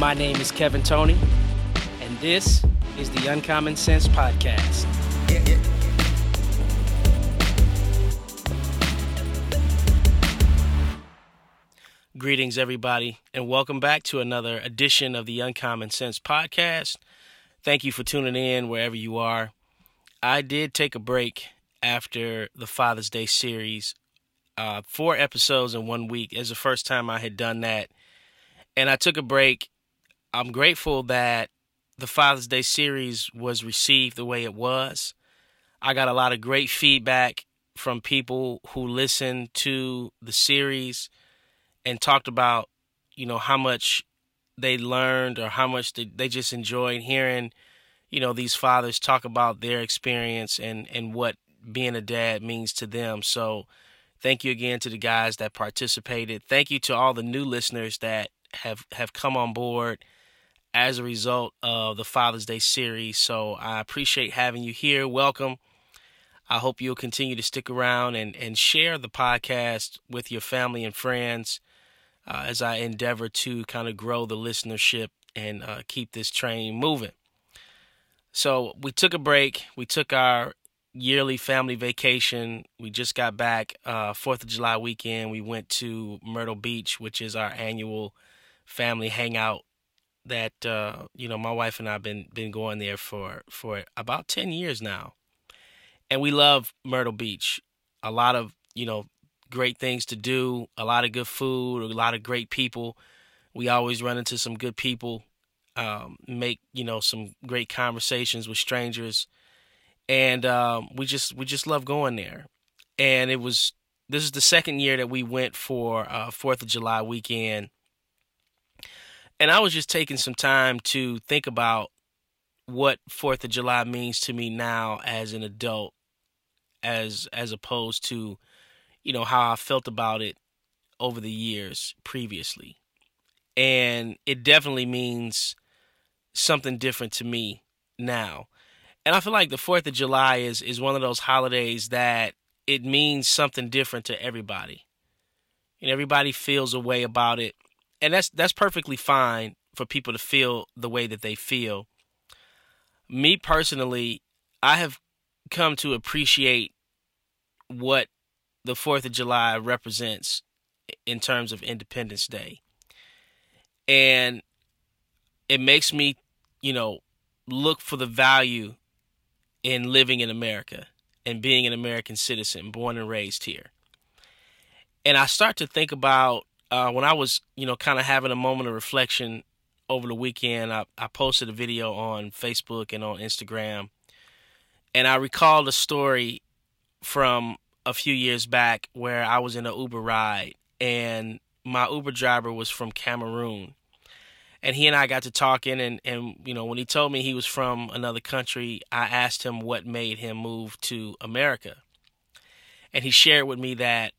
My name is Kevin Tony, and this is the Uncommon Sense Podcast. Greetings, everybody, and welcome back to another edition of the Uncommon Sense Podcast. Thank you for tuning in wherever you are. I did take a break after the Father's Day series, uh, four episodes in one week. It's the first time I had done that. And I took a break. I'm grateful that the Father's Day series was received the way it was. I got a lot of great feedback from people who listened to the series and talked about, you know, how much they learned or how much they, they just enjoyed hearing, you know, these fathers talk about their experience and, and what being a dad means to them. So thank you again to the guys that participated. Thank you to all the new listeners that have, have come on board as a result of the Father's Day series. So I appreciate having you here. Welcome. I hope you'll continue to stick around and, and share the podcast with your family and friends uh, as I endeavor to kind of grow the listenership and uh, keep this train moving. So we took a break. We took our yearly family vacation. We just got back uh, Fourth of July weekend. We went to Myrtle Beach, which is our annual family hangout. That uh, you know, my wife and I've been been going there for for about ten years now, and we love Myrtle Beach. A lot of you know great things to do, a lot of good food, a lot of great people. We always run into some good people, um, make you know some great conversations with strangers, and um, we just we just love going there. And it was this is the second year that we went for uh, Fourth of July weekend, and I was just taking some time to think about what Fourth of July means to me now as an adult, as as opposed to you know, how I felt about it over the years previously. And it definitely means something different to me now. And I feel like the 4th of July is is one of those holidays that it means something different to everybody. And everybody feels a way about it. And that's that's perfectly fine for people to feel the way that they feel. Me personally, I have come to appreciate what the 4th of July represents in terms of Independence Day. And it makes me, you know, look for the value in living in America and being an American citizen, born and raised here. And I start to think about uh, when I was, you know, kind of having a moment of reflection over the weekend. I, I posted a video on Facebook and on Instagram, and I recalled a story from a few years back where I was in an Uber ride and my Uber driver was from Cameroon. And he and I got to talking and, and you know, when he told me he was from another country, I asked him what made him move to America. And he shared with me that,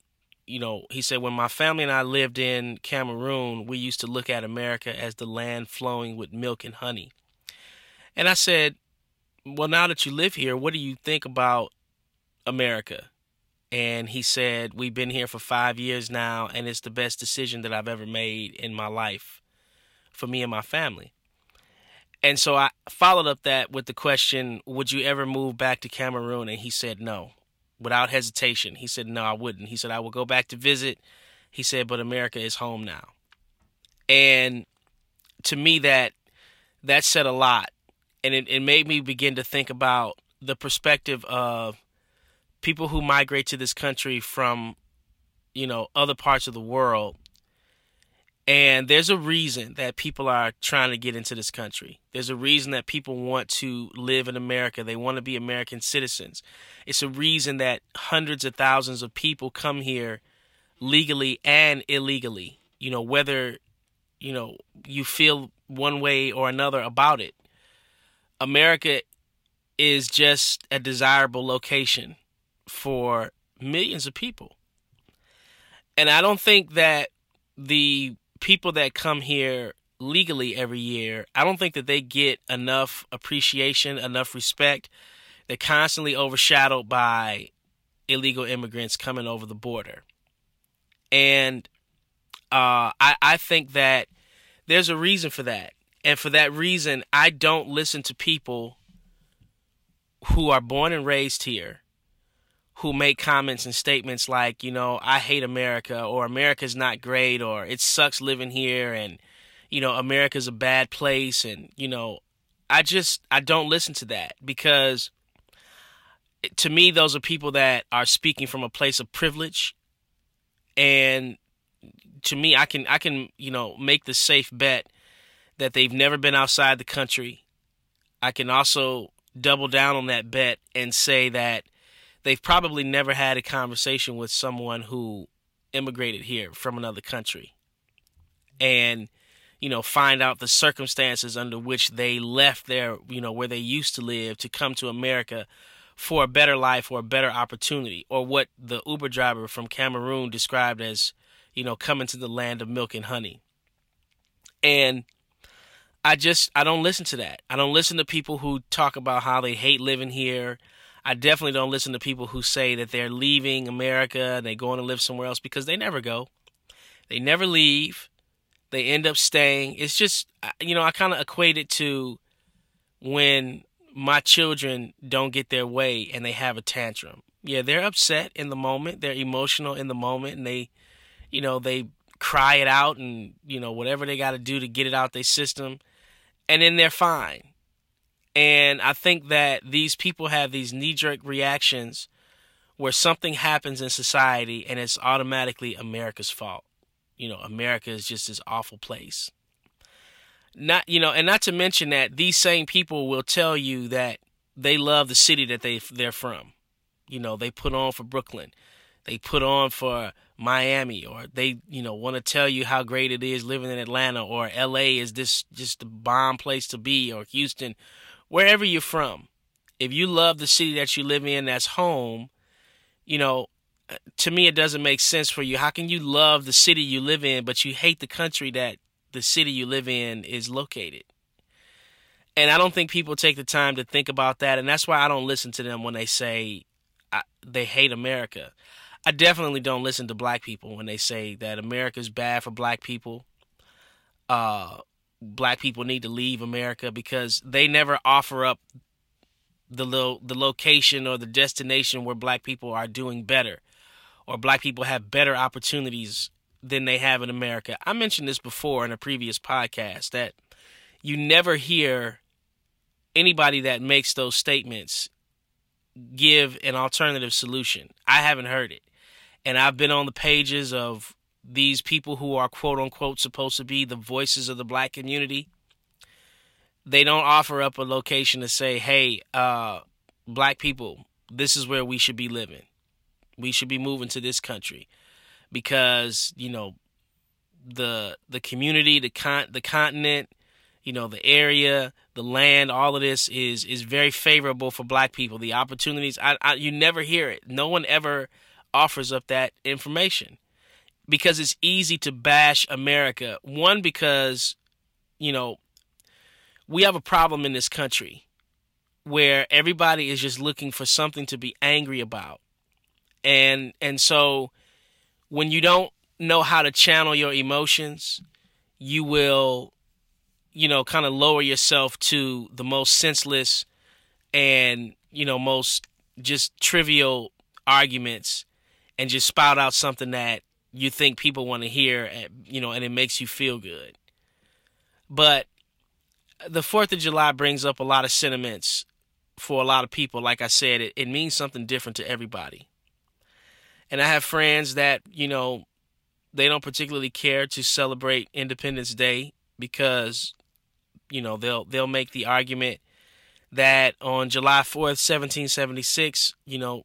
you know, he said when my family and I lived in Cameroon, we used to look at America as the land flowing with milk and honey. And I said, Well, now that you live here, what do you think about America? and he said, We've been here for five years now, and it's the best decision that I've ever made in my life for me and my family. And so I followed up that with the question, Would you ever move back to Cameroon? And he said, No, without hesitation. He said, No, I wouldn't. He said, I will go back to visit. He said, But America is home now. And to me, that that said a lot. And it, it made me begin to think about the perspective of people who migrate to this country from you know other parts of the world and there's a reason that people are trying to get into this country. There's a reason that people want to live in America. They want to be American citizens. It's a reason that hundreds of thousands of people come here legally and illegally. You know, whether you know you feel one way or another about it. America is just a desirable location for millions of people. And I don't think that the people that come here legally every year, I don't think that they get enough appreciation, enough respect. They're constantly overshadowed by illegal immigrants coming over the border. And uh, I, I think that there's a reason for that. And for that reason, I don't listen to people who are born and raised here who make comments and statements like, you know, I hate America or America's not great or it sucks living here and you know, America's a bad place and, you know, I just I don't listen to that because to me those are people that are speaking from a place of privilege and to me I can I can, you know, make the safe bet that they've never been outside the country. I can also double down on that bet and say that they've probably never had a conversation with someone who immigrated here from another country and you know find out the circumstances under which they left their you know where they used to live to come to America for a better life or a better opportunity or what the Uber driver from Cameroon described as you know coming to the land of milk and honey and I just I don't listen to that. I don't listen to people who talk about how they hate living here. I definitely don't listen to people who say that they're leaving America and they're going to live somewhere else because they never go. They never leave. They end up staying. It's just you know, I kind of equate it to when my children don't get their way and they have a tantrum. Yeah, they're upset in the moment. They're emotional in the moment and they you know, they cry it out and you know whatever they got to do to get it out their system and then they're fine. And I think that these people have these knee jerk reactions where something happens in society and it's automatically America's fault. You know, America is just this awful place. Not, you know, and not to mention that these same people will tell you that they love the city that they they're from. You know, they put on for Brooklyn. They put on for Miami or they, you know, want to tell you how great it is living in Atlanta or LA is this just the bomb place to be or Houston, wherever you're from. If you love the city that you live in that's home, you know, to me it doesn't make sense for you. How can you love the city you live in but you hate the country that the city you live in is located? And I don't think people take the time to think about that and that's why I don't listen to them when they say I, they hate America. I definitely don't listen to black people when they say that America's bad for black people. Uh, black people need to leave America because they never offer up the lo- the location or the destination where black people are doing better or black people have better opportunities than they have in America. I mentioned this before in a previous podcast that you never hear anybody that makes those statements give an alternative solution. I haven't heard it and I've been on the pages of these people who are quote unquote supposed to be the voices of the black community. They don't offer up a location to say, hey, uh, black people, this is where we should be living. We should be moving to this country because, you know, the the community, the con the continent, you know, the area, the land, all of this is is very favorable for black people. The opportunities, I, I you never hear it. No one ever offers up that information because it's easy to bash America. One, because, you know, we have a problem in this country where everybody is just looking for something to be angry about. And and so when you don't know how to channel your emotions, you will you know kind of lower yourself to the most senseless and you know most just trivial arguments and just spout out something that you think people want to hear, eh, you know, and it makes you feel good. But the 4th of July brings up a lot of sentiments for a lot of people. Like I said, it, it means something different to everybody. And I have friends that, you know, they don't particularly care to celebrate Independence Day because, you know, they'll they'll make the argument that on July 4th, 1776, you know,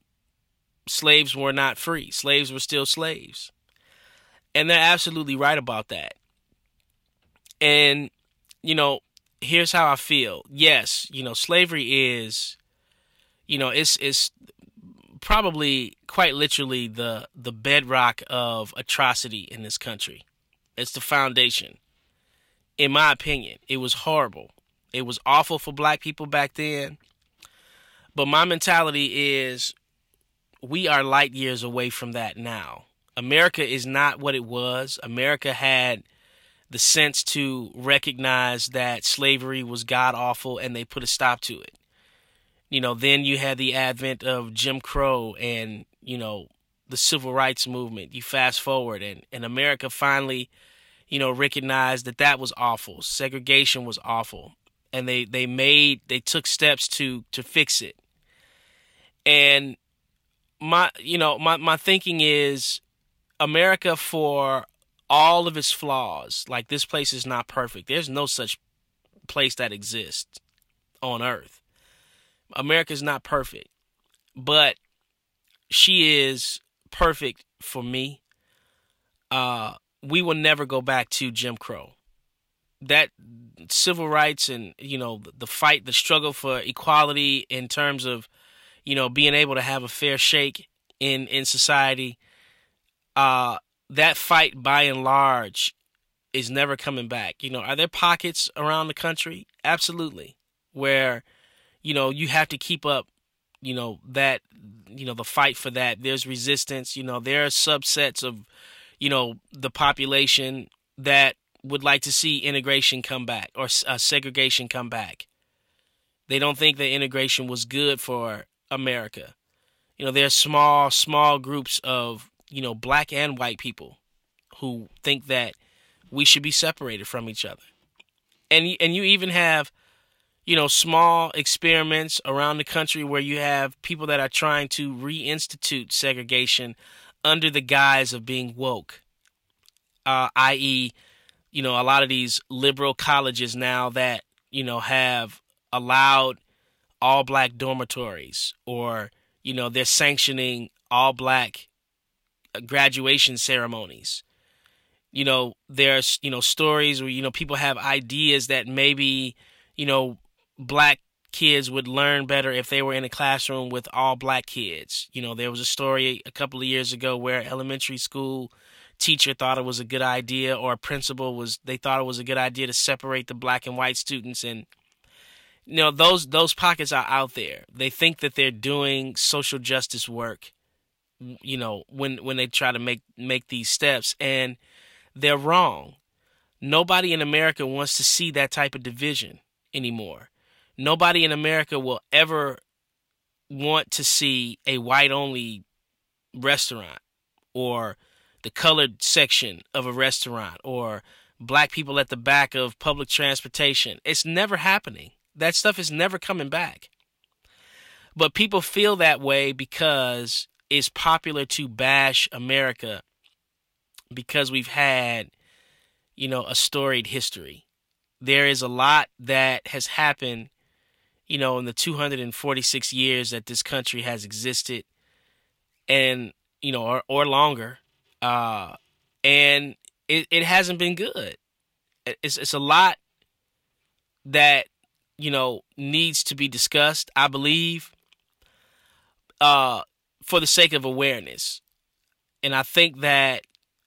slaves were not free. Slaves were still slaves. And they're absolutely right about that. And, you know, here's how I feel. Yes, you know, slavery is, you know, it's it's probably quite literally the the bedrock of atrocity in this country. It's the foundation. In my opinion, it was horrible. It was awful for black people back then. But my mentality is we are light years away from that now. America is not what it was. America had the sense to recognize that slavery was god awful and they put a stop to it. You know, then you had the advent of Jim Crow and, you know, the civil rights movement. You fast forward and, and America finally, you know, recognized that that was awful. Segregation was awful. And they, they made, they took steps to, to fix it. And my, you know, my, my thinking is America for all of its flaws, like this place is not perfect. There's no such place that exists on earth. America is not perfect, but she is perfect for me. Uh, we will never go back to Jim Crow. That civil rights and you know the fight, the struggle for equality in terms of you know being able to have a fair shake in in society. Uh, that fight by and large is never coming back. You know, are there pockets around the country? Absolutely, where you know you have to keep up. You know that you know the fight for that. There's resistance. You know there are subsets of you know the population that would like to see integration come back or uh, segregation come back. They don't think that integration was good for America. You know, there are small, small groups of you know, black and white people who think that we should be separated from each other. And and you even have you know small experiments around the country where you have people that are trying to reinstitute segregation under the guise of being woke. Uh, i.e., you know, a lot of these liberal colleges now that, you know, have allowed all black dormitories or, you know, they're sanctioning all black graduation ceremonies. You know, there's, you know, stories where, you know, people have ideas that maybe, you know, black kids would learn better if they were in a classroom with all black kids. You know, there was a story a couple of years ago where elementary school teacher thought it was a good idea or a principal was they thought it was a good idea to separate the black and white students and you know those those pockets are out there. They think that they're doing social justice work you know when when they try to make make these steps and they're wrong. Nobody in america wants to see that type of division anymore. Nobody in america will ever want to see a white only restaurant or the colored section of a restaurant or black people at the back of public transportation. It's never happening. That stuff is never coming back. But people feel that way because it's popular to bash America because we've had, you know, a storied history. There is a lot that has happened, you know, in the 246 years that this country has existed, and you know, or, or longer, uh, and it, it hasn't been good. It's it's a lot that you know needs to be discussed. I believe. Uh, for the sake of awareness. And I think that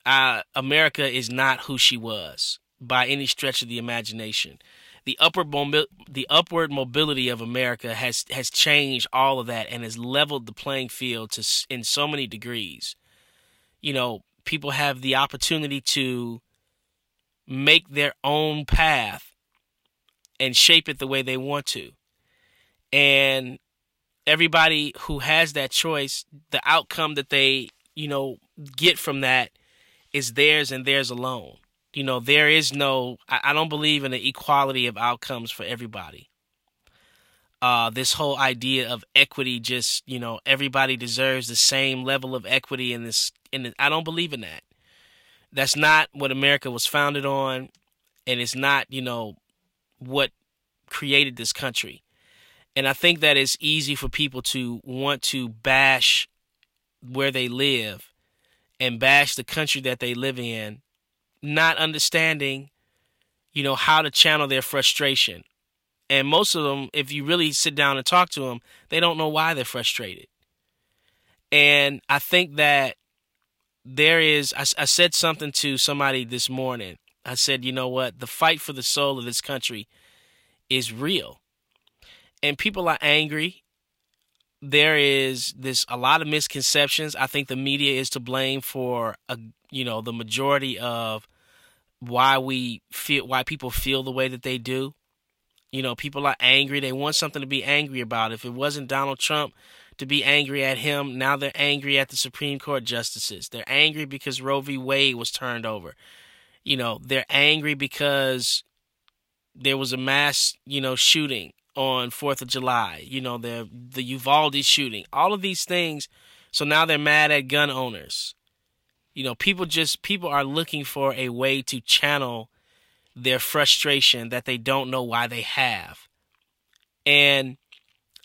uh, America is not who she was by any stretch of the imagination. The upward mobi- the upward mobility of America has has changed all of that and has leveled the playing field to in so many degrees. You know, people have the opportunity to make their own path and shape it the way they want to. And everybody who has that choice, the outcome that they, you know, get from that is theirs and theirs alone. You know, there is no, I, I don't believe in the equality of outcomes for everybody. Uh, this whole idea of equity, just you know, everybody deserves the same level of equity in this. In the, I don't believe in that. That's not what America was founded on, and it's not you know what created this country. And I think that it's easy for people to want to bash where they live and bash the country that they live in, not understanding, you know, how to channel their frustration. And most of them, if you really sit down and talk to them, they don't know why they're frustrated. And I think that there is, I, I said something to somebody this morning. I said, you know what? The fight for the soul of this country is real and people are angry. There is this a lot of misconceptions. I think the media is to blame for a you know the majority of why we feel why people feel the way that they do. You know, people are angry. They want something to be angry about. If it wasn't Donald Trump to be angry at him, now they're angry at the Supreme Court justices. They're angry because Roe v. Wade was turned over. You know, they're angry because there was a mass, you know, shooting on 4th of July. You know, the the Uvalde shooting. All of these things. So now they're mad at gun owners. You know, people just people are looking for a way to channel their frustration that they don't know why they have. And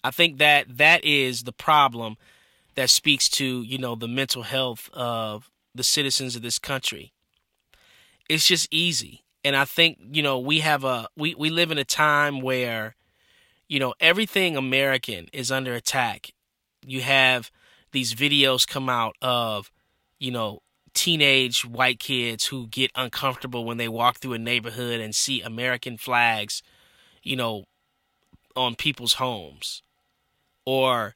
I think that that is the problem that speaks to, you know, the mental health of the citizens of this country. It's just easy. And I think, you know, we have a we, we live in a time where, you know, everything American is under attack. You have these videos come out of, you know, teenage white kids who get uncomfortable when they walk through a neighborhood and see American flags, you know, on people's homes. Or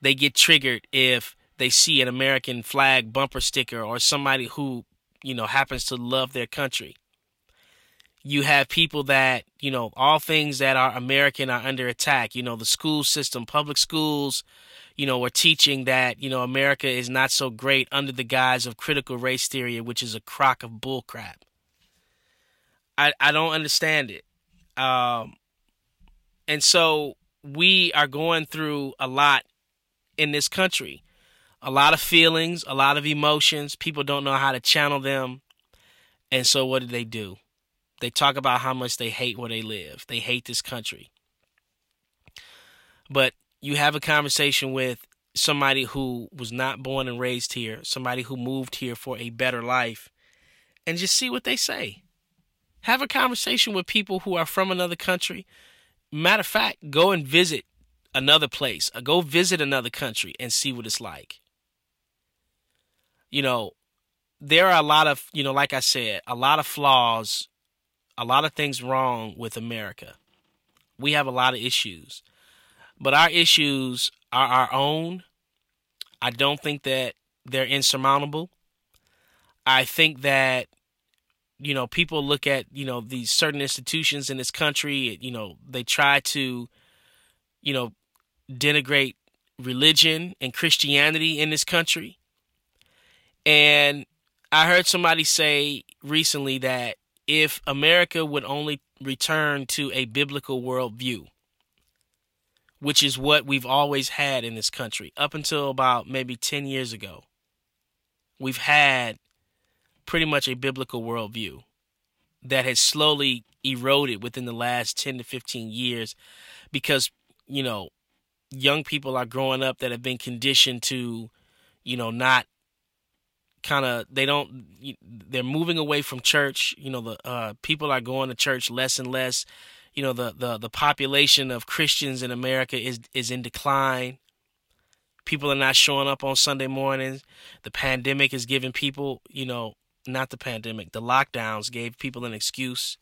they get triggered if they see an American flag bumper sticker or somebody who, you know, happens to love their country. You have people that, you know, all things that are American are under attack. You know, the school system, public schools, you know, are teaching that, you know, America is not so great under the guise of critical race theory, which is a crock of bullcrap. I, I don't understand it. Um, and so we are going through a lot in this country. A lot of feelings, a lot of emotions. People don't know how to channel them. And so what do they do? They talk about how much they hate where they live. They hate this country. But you have a conversation with somebody who was not born and raised here, somebody who moved here for a better life, and just see what they say. Have a conversation with people who are from another country. Matter of fact, go and visit another place, go visit another country and see what it's like. You know, there are a lot of, you know, like I said, a lot of flaws, a lot of things wrong with America. We have a lot of issues. But our issues are our own. I don't think that they're insurmountable. I think that you know people look at you know these certain institutions in this country you know they try to you know denigrate religion and christianity in this country and i heard somebody say recently that if america would only return to a biblical worldview which is what we've always had in this country up until about maybe 10 years ago. We've had pretty much a biblical worldview that has slowly eroded within the last 10 to 15 years because, you know, young people are growing up that have been conditioned to, you know, not kind of they don't they're moving away from church you know the uh, people are going to church less and less you know the, the the population of Christians in America is is in decline. People are not showing up on Sunday mornings. The pandemic is giving people, you know, not the pandemic, the lockdowns gave people an excuse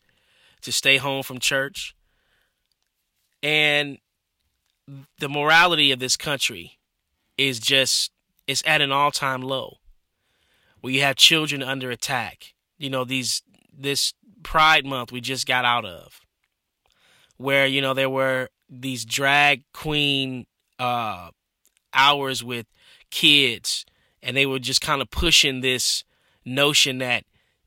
to stay home from church. And the morality of this country is just it's at an all-time low. Where you have children under attack. You know, these this Pride month we just got out of where you know there were these drag queen uh, hours with kids, and they were just kind of pushing this notion that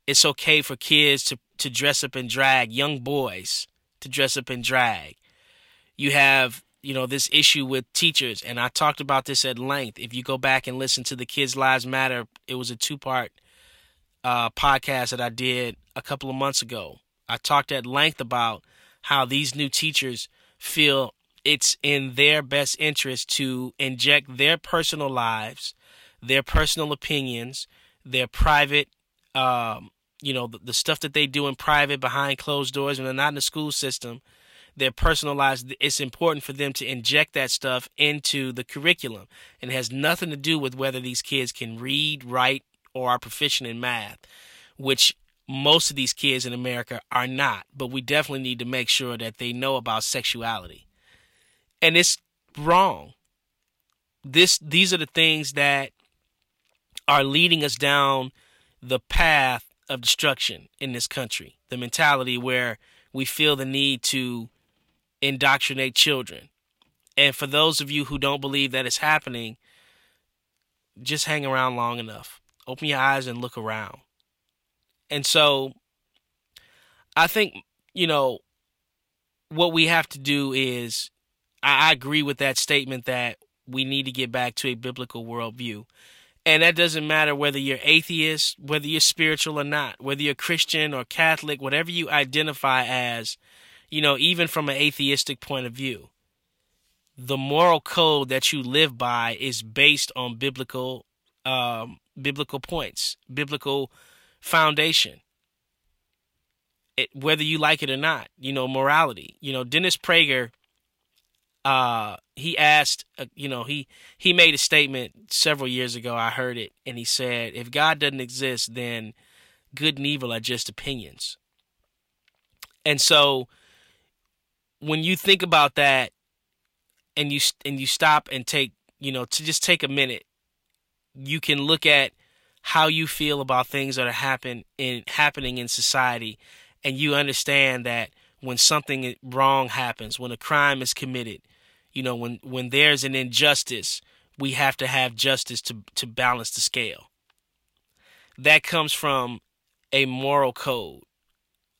it's okay for kids to to dress up in drag, young boys to dress up in drag. You have you know this issue with teachers, and I talked about this at length. If you go back and listen to the Kids Lives Matter, it was a two part uh, podcast that I did a couple of months ago. I talked at length about how these new teachers feel it's in their best interest to inject their personal lives, their personal opinions, their private, um, you know, the, the, stuff that they do in private behind closed doors when they're not in the school system, their personal lives. It's important for them to inject that stuff into the curriculum. And it has nothing to do with whether these kids can read, write, or are proficient in math, which most of these kids in America are not, but we definitely need to make sure that they know about sexuality. And it's wrong. This these are the things that are leading us down the path of destruction in this country. The mentality where we feel the need to indoctrinate children. And for those of you who don't believe that it's happening, just hang around long enough. Open your eyes and look around. And so I think, you know, what we have to do is I, agree with that statement that we need to get back to a biblical worldview. And that doesn't matter whether you're atheist, whether you're spiritual or not, whether you're Christian or Catholic, whatever you identify as, you know, even from an atheistic point of view. The moral code that you live by is based on biblical um, biblical points, biblical foundation. It, whether you like it or not, you know, morality. You know, Dennis Prager uh, he asked, uh, you know, he he made a statement several years ago. I heard it, and he said, "If God doesn't exist, then good and evil are just opinions." And so, when you think about that, and you and you stop and take, you know, to just take a minute, you can look at how you feel about things that are happen in happening in society, and you understand that when something wrong happens, when a crime is committed, you know, when when there's an injustice, we have to have justice to to balance the scale. That comes from a moral code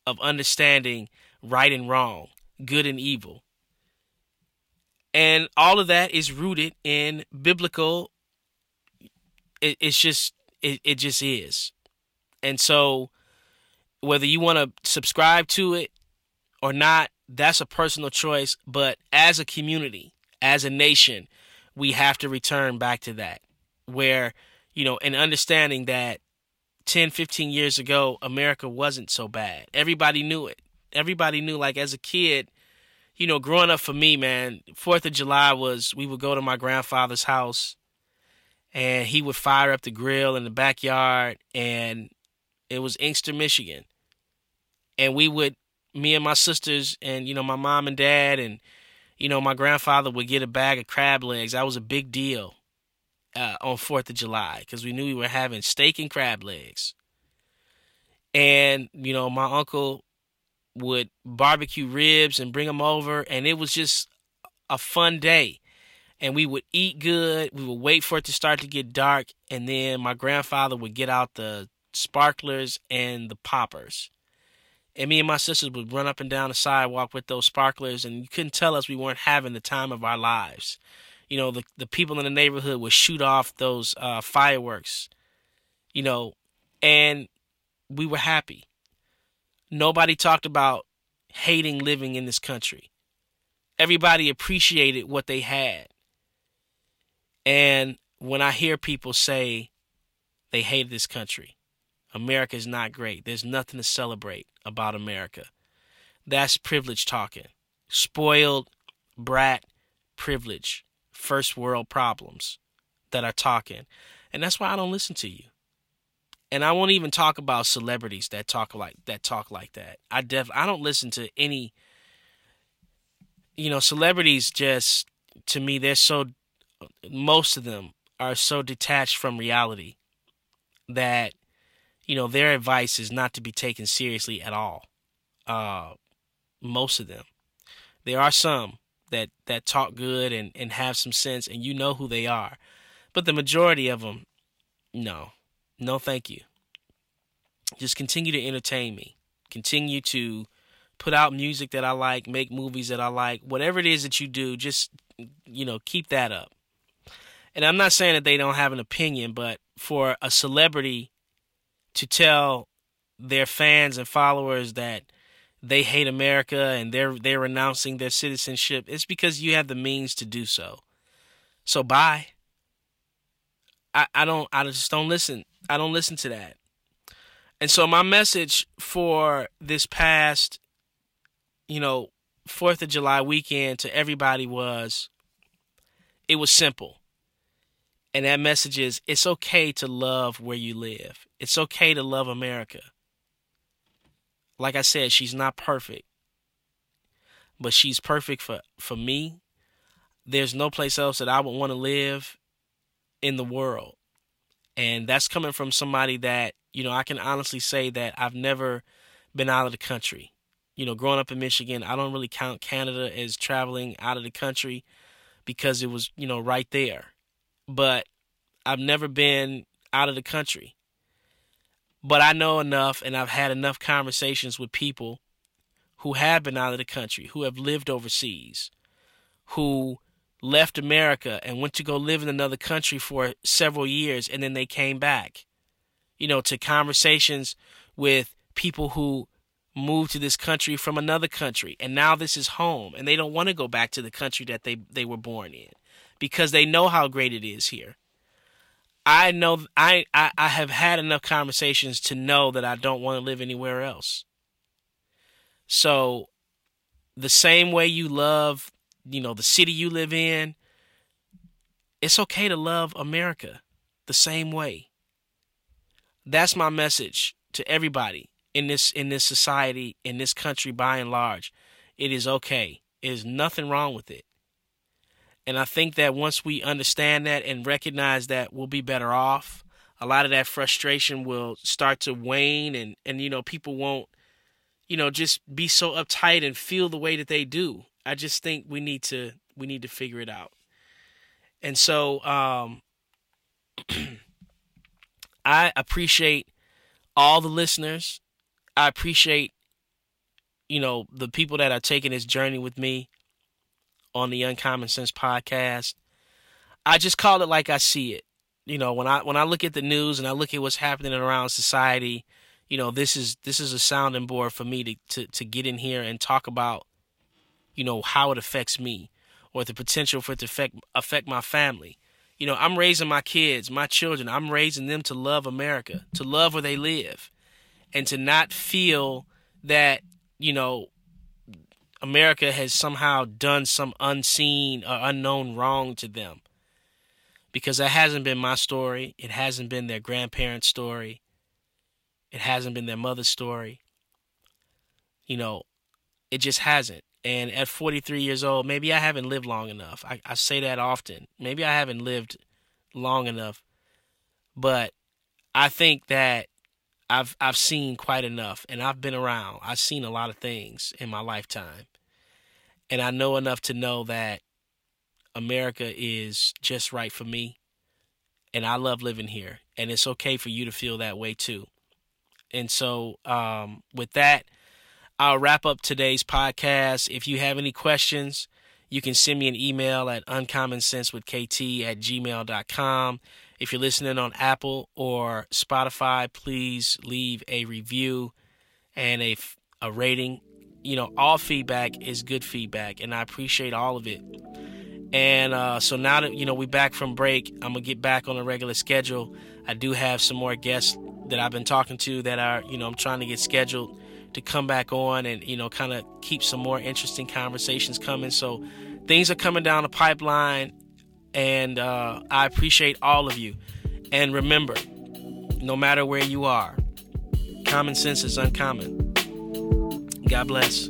of understanding right and wrong, good and evil. And all of that is rooted in biblical it, it's just it, it just is. And so whether you want to subscribe to it or not, that's a personal choice. But as a community, as a nation, we have to return back to that. Where, you know, and understanding that 10, 15 years ago, America wasn't so bad. Everybody knew it. Everybody knew, like, as a kid, you know, growing up for me, man, Fourth of July was we would go to my grandfather's house and he would fire up the grill in the backyard and it was Inkster, Michigan. And we would me and my sisters and you know my mom and dad and you know my grandfather would get a bag of crab legs. That was a big deal uh, on Fourth of July because we knew we were having steak and crab legs. And you know my uncle would barbecue ribs and bring them over, and it was just a fun day. And we would eat good. We would wait for it to start to get dark, and then my grandfather would get out the sparklers and the poppers and me and my sisters would run up and down the sidewalk with those sparklers, and you couldn't tell us we weren't having the time of our lives. You know, the the people in the neighborhood would shoot off those uh, fireworks, you know, and we were happy. Nobody talked about hating living in this country. Everybody appreciated what they had. And when I hear people say they hate this country, America is not great. There's nothing to celebrate about America. That's privilege talking. Spoiled brat privilege. First world problems that are talking. And that's why I don't listen to you. And I won't even talk about celebrities that talk like that talk like that. I def I don't listen to any you know, celebrities just to me they're so most of them are so detached from reality that you know, their advice is not to be taken seriously at all. Uh, most of them. There are some that that talk good and and have some sense, and you know who they are, but the majority of them, no, no, thank you. Just continue to entertain me. Continue to put out music that I like, make movies that I like, whatever it is that you do, just you know, keep that up. And I'm not saying that they don't have an opinion, but for a celebrity to tell their fans and followers that they hate America and they're they're renouncing their citizenship, it's because you have the means to do so. So bye. I, I don't I just don't listen. I don't listen to that. And so my message for this past, you know, Fourth of July weekend to everybody was it was simple. And that message is it's okay to love where you live. It's okay to love America. Like I said, she's not perfect. But she's perfect for, for me. There's no place else that I would want to live in the world. And that's coming from somebody that You know, I can honestly say that I've never been out of the country. You know, growing up in Michigan, I don't really count Canada as traveling out of the country because it was, you know, right there. But I've never been out of the country. But I know enough and I've had enough conversations with people who have been out of the country, who have lived overseas, who left America and went to go live in another country for several years and then they came back. You know, to conversations with people who moved to this country from another country and now this is home and they don't want to go back to the country that they, they were born in because they know how great it is here. I know I, I, I have had enough conversations to know that I don't want to live anywhere else. So the same way you love you know, the city you live in, it's okay to love America the same way. That's my message to everybody in this in this society, in this country by and large. It is okay. It is nothing wrong with it. And I think that once we understand that and recognize that we'll be better off, a lot of that frustration will start to wane and and you know people won't you know just be so uptight and feel the way that they do I just think we need to we need to figure it out. And so um I appreciate all the listeners. I appreciate you know the people that are taking this journey with me on the Uncommon Sense podcast. I just call it like I see it. You know, when I when I look at the news and I look at what's happening around society, you know, this is this is a sounding board for me to to, to get in here and talk about you know, how it affects me or the potential for it to affect affect my family. You know, I'm raising my kids, my children. I'm raising them to love America, to love where they live, and to not feel that, you know, America has somehow done some unseen or unknown wrong to them. Because that hasn't been my story. It hasn't been their grandparents' story. It hasn't been their mother's story. You know, it just hasn't. And at 43 years old, maybe I haven't lived long enough. I, I say that often. Maybe I haven't lived long enough. But I think that I've I've seen quite enough and I've been around. I've seen a lot of things in my lifetime. And I know enough to know that America is just right for me. And I love living here. And it's okay for you to feel that way too. And so um, with that, I'll wrap up today's podcast. If you have any questions, you can send me an email at uncommonsensewithkt at gmail.com. If you're listening on Apple or Spotify, please leave a review and a, a rating. You know, all feedback is good feedback, and I appreciate all of it. And uh, so now that, you know, we're back from break, I'm going to get back on a regular schedule. I do have some more guests that I've been talking to that are, you know, I'm trying to get scheduled to come back on and you know kind of keep some more interesting conversations coming. So things are coming down the pipeline, and uh, I appreciate all of you. And remember, no matter where you are, common sense is uncommon. God bless.